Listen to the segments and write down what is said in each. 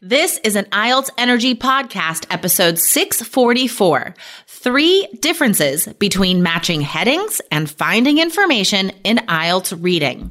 This is an IELTS Energy Podcast, episode 644 Three Differences Between Matching Headings and Finding Information in IELTS Reading.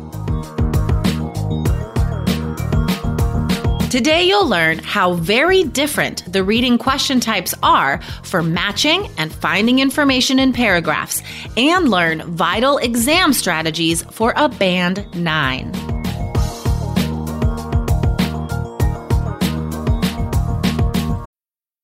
Today, you'll learn how very different the reading question types are for matching and finding information in paragraphs, and learn vital exam strategies for a Band 9.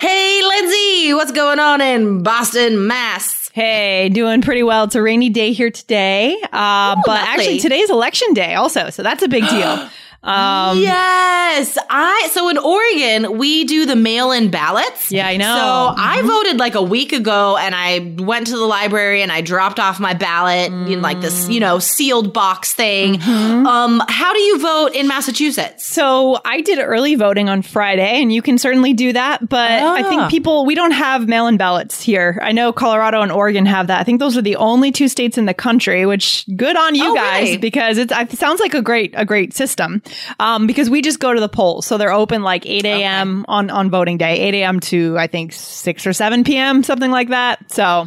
Hey, Lindsay, what's going on in Boston, Mass? Hey, doing pretty well. It's a rainy day here today. Uh, Ooh, but lovely. actually, today's election day also. So that's a big deal. Um, yes, I so in Oregon we do the mail-in ballots. Yeah, I know. So I voted like a week ago, and I went to the library and I dropped off my ballot in like this, you know, sealed box thing. Um, how do you vote in Massachusetts? So I did early voting on Friday, and you can certainly do that. But I Ah. think people, we don't have mail in ballots here. I know Colorado and Oregon have that. I think those are the only two states in the country, which good on you Oh, guys really? because it's, it sounds like a great, a great system. Um, because we just go to the polls. So they're open like 8 a.m. on, on voting day, 8 a.m. to I think 6 or 7 p.m., something like that. So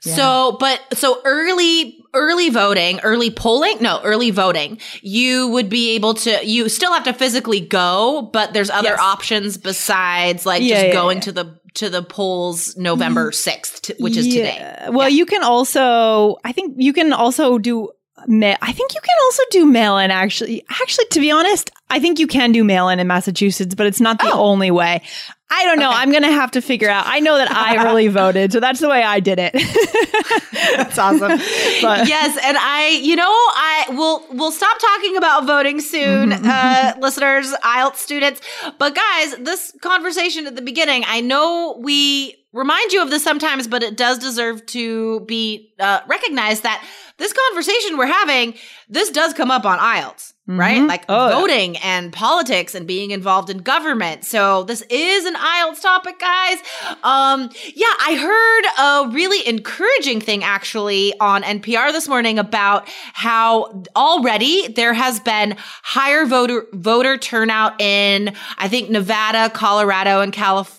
So, but so early, early voting, early polling, no, early voting, you would be able to, you still have to physically go, but there's other Yes. options besides like Yeah, just yeah, going yeah. to the, to the polls November 6th, t- which is today. Yeah. Well, you can also, I think you can also do. Ma- I think you can also do mail in. Actually, actually, to be honest, I think you can do mail in in Massachusetts, but it's not the Oh. only way. I don't know. Okay. I'm gonna have to figure out. I know that I early voted, so that's the way I did it. that's awesome. But yes, and I, you know, I will we'll stop talking about voting soon, Mm-hmm. uh, listeners, IELTS students. But guys, this conversation at the beginning, I know we remind you of this sometimes, but it does deserve to be uh, recognized that this conversation we're having, this does come up on IELTS. Right? Mm-hmm. Like Oh, yeah. voting and politics and being involved in government. So this is an IELTS topic, guys. Um, yeah, I heard a really encouraging thing actually on NPR this morning about how already there has been higher voter voter turnout in I think Nevada, Colorado, and California.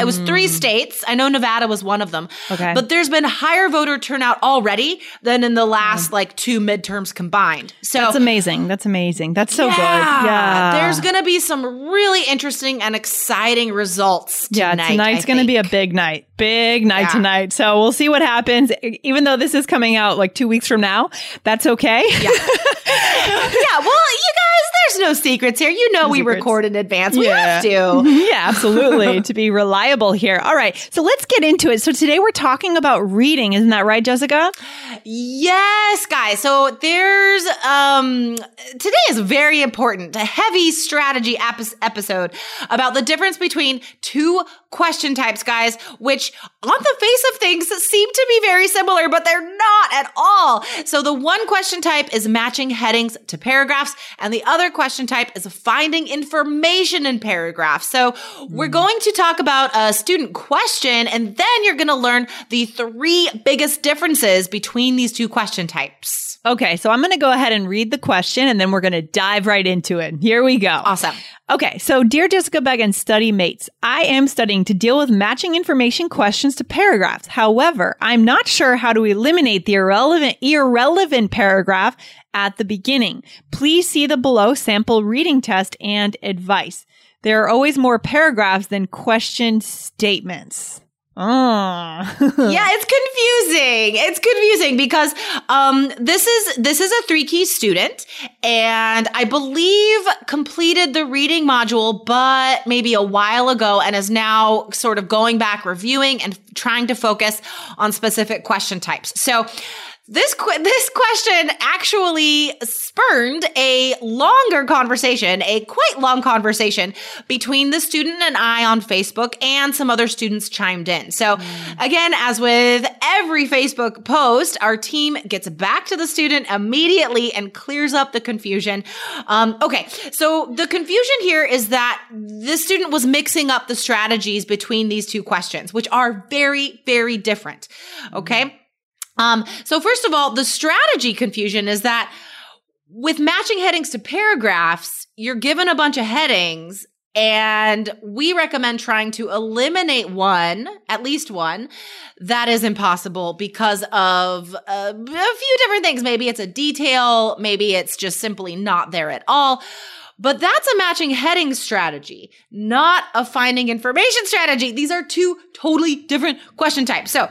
It was three mm. states. I know Nevada was one of them. Okay. But there's been higher voter turnout already than in the last mm. like two midterms combined. So that's amazing. That's amazing. That's so good. Yeah. there's going to be some really interesting and exciting results tonight. Yeah, tonight's going to be a big night. Big night Yeah. tonight. So we'll see what happens. Even though this is coming out like two weeks from now, that's okay. yeah. yeah. Well, you guys, there's no secrets here. You know, we secrets. record in advance. We Yeah. have to. yeah, absolutely. to be reliable here. All right. So let's get into it. So today we're talking about reading. Isn't that right, Jessica? Yes, guys. So there's um today is very important, a heavy strategy epi- episode about the difference between two question types, guys, which on the face of things seem to be very similar, but they're not at all. So the one question type is matching headings to paragraphs, and the other question type is finding information in paragraphs. So we're hmm. going to talk about a student question, and then you're going to learn the three biggest differences between these two question types. Okay. So I'm going to go ahead and read the question and and then we're going to dive right into it. Here we go. Awesome. Okay, so dear Jessica Beck study mates, I am studying to deal with matching information questions to paragraphs. However, I'm not sure how to eliminate the irrelevant irrelevant paragraph at the beginning. Please see the below sample reading test and advice. There are always more paragraphs than question statements. Oh. yeah, it's confusing. It's confusing because um this is this is a 3 key student and I believe completed the reading module but maybe a while ago and is now sort of going back reviewing and trying to focus on specific question types. So this qu- this question actually spurned a longer conversation, a quite long conversation between the student and I on Facebook, and some other students chimed in. So, mm. again, as with every Facebook post, our team gets back to the student immediately and clears up the confusion. Um, okay, so the confusion here is that the student was mixing up the strategies between these two questions, which are very, very different. Okay. Mm. Um, so first of all, the strategy confusion is that with matching headings to paragraphs, you're given a bunch of headings and we recommend trying to eliminate one, at least one. That is impossible because of uh, a few different things. Maybe it's a detail. Maybe it's just simply not there at all. But that's a matching heading strategy, not a finding information strategy. These are two totally different question types. So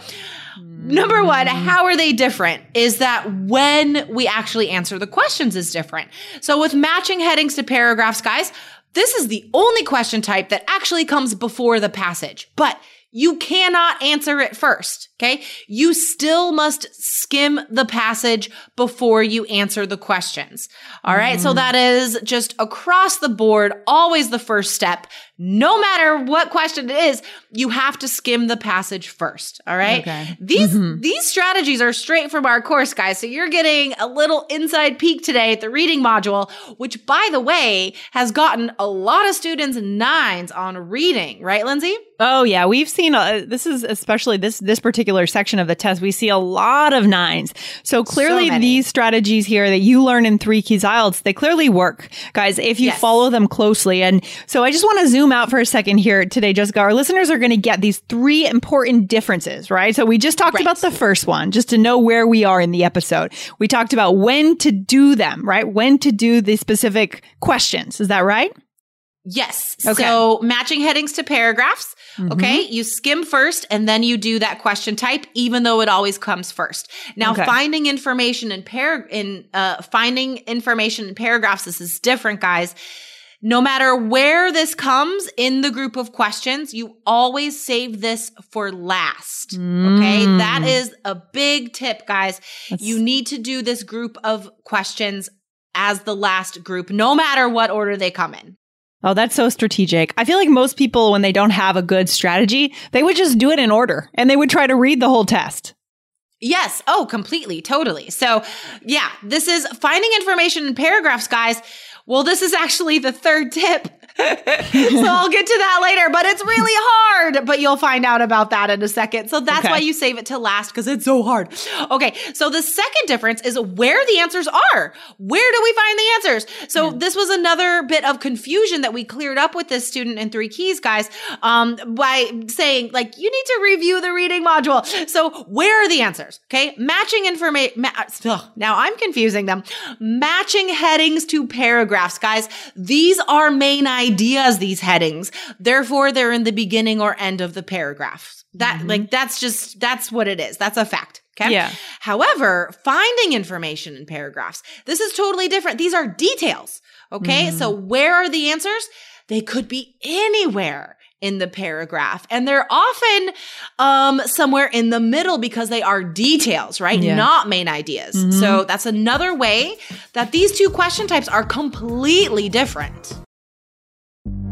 Number one, how are they different? Is that when we actually answer the questions is different. So with matching headings to paragraphs, guys, this is the only question type that actually comes before the passage. But you cannot answer it first. Okay. You still must skim the passage before you answer the questions. All right. Mm. So that is just across the board, always the first step. No matter what question it is, you have to skim the passage first. All right. Okay. These, mm-hmm. these strategies are straight from our course, guys. So you're getting a little inside peek today at the reading module, which by the way, has gotten a lot of students nines on reading, right, Lindsay? Oh yeah. We've seen, uh, this is especially this, this particular section of the test. We see a lot of nines. So clearly so these strategies here that you learn in three keys IELTS, they clearly work, guys, if you yes. follow them closely. And so I just want to zoom zoom out for a second here today, Jessica, our listeners are going to get these three important differences, right? So we just talked right. about the first one, just to know where we are in the episode. We talked about when to do them, right? When to do the specific questions. Is that right? Yes. Okay. So matching headings to paragraphs. Mm-hmm. Okay. You skim first and then you do that question type, even though it always comes first. Now, okay. finding information in par in uh, finding information in paragraphs, this is different, guys. No matter where this comes in the group of questions, you always save this for last. Mm. Okay. That is a big tip, guys. That's- you need to do this group of questions as the last group, no matter what order they come in. Oh, that's so strategic. I feel like most people, when they don't have a good strategy, they would just do it in order and they would try to read the whole test. Yes. Oh, completely. Totally. So yeah, this is finding information in paragraphs, guys. Well, this is actually the third tip. So I'll get to that later, but it's really hard. But you'll find out about that in a second. So that's okay. why you save it to last because it's so hard. Okay. So the second difference is where the answers are. Where do we find the answers? So yeah. this was another bit of confusion that we cleared up with this student in three keys, guys, um, by saying like, you need to review the reading module. So where are the answers? Okay. Matching information. Ma- now I'm confusing them. Matching headings to paragraphs paragraphs, guys. These are main ideas, these headings. Therefore, they're in the beginning or end of the paragraph. That, mm-hmm. like, that's just, that's what it is. That's a fact. Okay. Yeah. However, finding information in paragraphs, this is totally different. These are details. Okay. Mm. So where are the answers? They could be anywhere in the paragraph. And they're often um, somewhere in the middle because they are details, right? Yeah. Not main ideas. Mm-hmm. So that's another way that these two question types are completely different.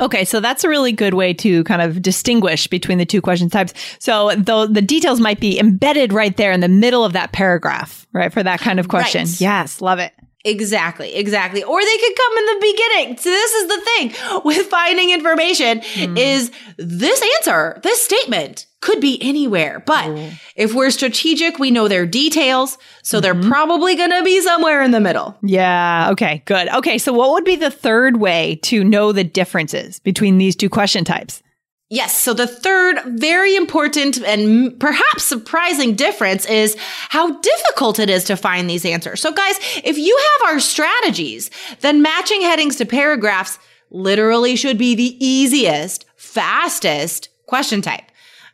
Okay, so that's a really good way to kind of distinguish between the two question types. So the the details might be embedded right there in the middle of that paragraph, right? For that kind of question. Right. Yes, love it. Exactly, exactly. Or they could come in the beginning. So this is the thing with finding information Mm. is this answer, this statement could be anywhere. But if we're strategic, we know their details. So they're Mm-hmm. probably going to be somewhere in the middle. Yeah. Okay. Good. Okay. So, what would be the third way to know the differences between these two question types? Yes. So the third very important and perhaps surprising difference is how difficult it is to find these answers. So guys, if you have our strategies, then matching headings to paragraphs literally should be the easiest, fastest question type.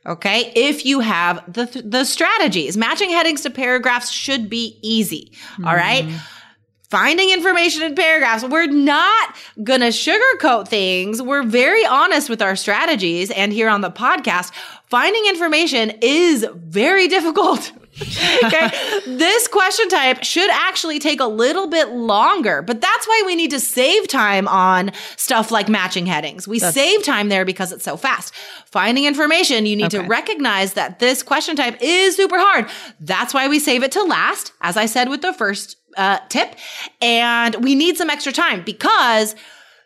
Okay. If you have the, th- the strategies, matching headings to paragraphs should be easy. All right mm-hmm. Finding information in paragraphs. We're not gonna sugarcoat things. We're very honest with our strategies. And here on the podcast, finding information is very difficult. okay. This question type should actually take a little bit longer, but that's why we need to save time on stuff like matching headings. We save time there because it's so fast. Finding information, you need to recognize that this question type is super hard. That's why we save it to last, as I said with the first uh, tip. And we need some extra time because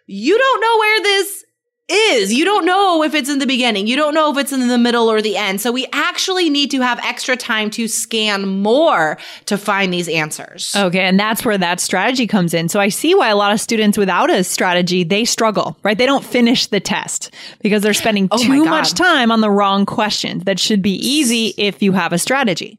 you don't know where this is. You don't know if it's in the beginning. You don't know if it's in the middle or the end. So we actually need to have extra time to scan more to find these answers. Okay. And that's where that strategy comes in. So, I see why a lot of students without a strategy, they struggle, right? They don't finish the test because they're spending Oh too much time on the wrong questions that should be easy if you have a strategy.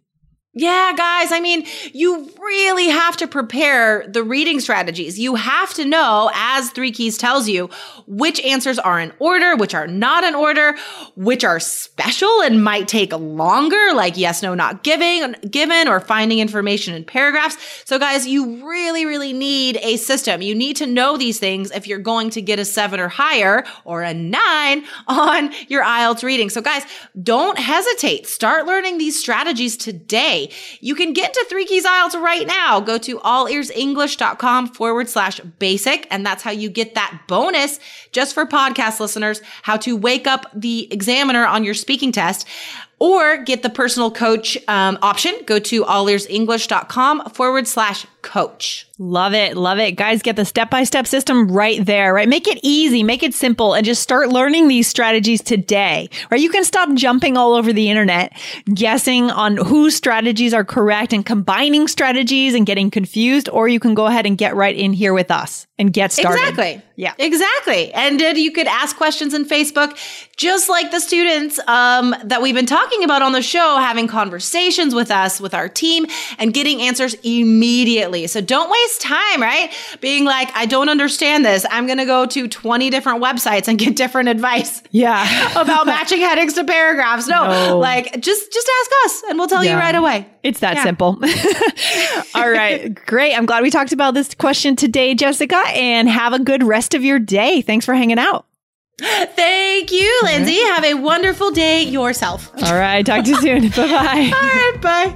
Yeah, guys. I mean, you really have to prepare the reading strategies. You have to know, as Three Keys tells you, which answers are in order, which are not in order, which are special and might take longer, like yes, no, not giving, given, or finding information in paragraphs. So, guys, you really, really need a system. You need to know these things if you're going to get a seven or higher or a nine on your IELTS reading. So, guys, don't hesitate. Start learning these strategies today. You can get to Three Keys IELTS right now. Go to allearsenglish.com forward slash basic. And that's how you get that bonus just for podcast listeners, how to wake up the examiner on your speaking test or get the personal coach um, option. Go to allearsenglish.com forward slash coach. Love it. Love it. Guys, get the step by step system right there, right? Make it easy, make it simple, and just start learning these strategies today, right? You can stop jumping all over the internet, guessing on whose strategies are correct and combining strategies and getting confused, or you can go ahead and get right in here with us and get started. Exactly. Yeah. Exactly. And uh, you could ask questions in Facebook, just like the students um, that we've been talking about on the show, having conversations with us, with our team, and getting answers immediately. So don't waste time, right? Being like, I don't understand this. I'm going to go to 20 different websites and get different advice Yeah. about matching headings to paragraphs. No, No. like just just ask us and we'll tell you right away. It's that Yeah. simple. All right. Great. I'm glad we talked about this question today, Jessica, and have a good rest of your day. Thanks for hanging out. Thank you, Lindsay. Have a wonderful day yourself. All right. Talk to you soon. bye bye. All right, bye.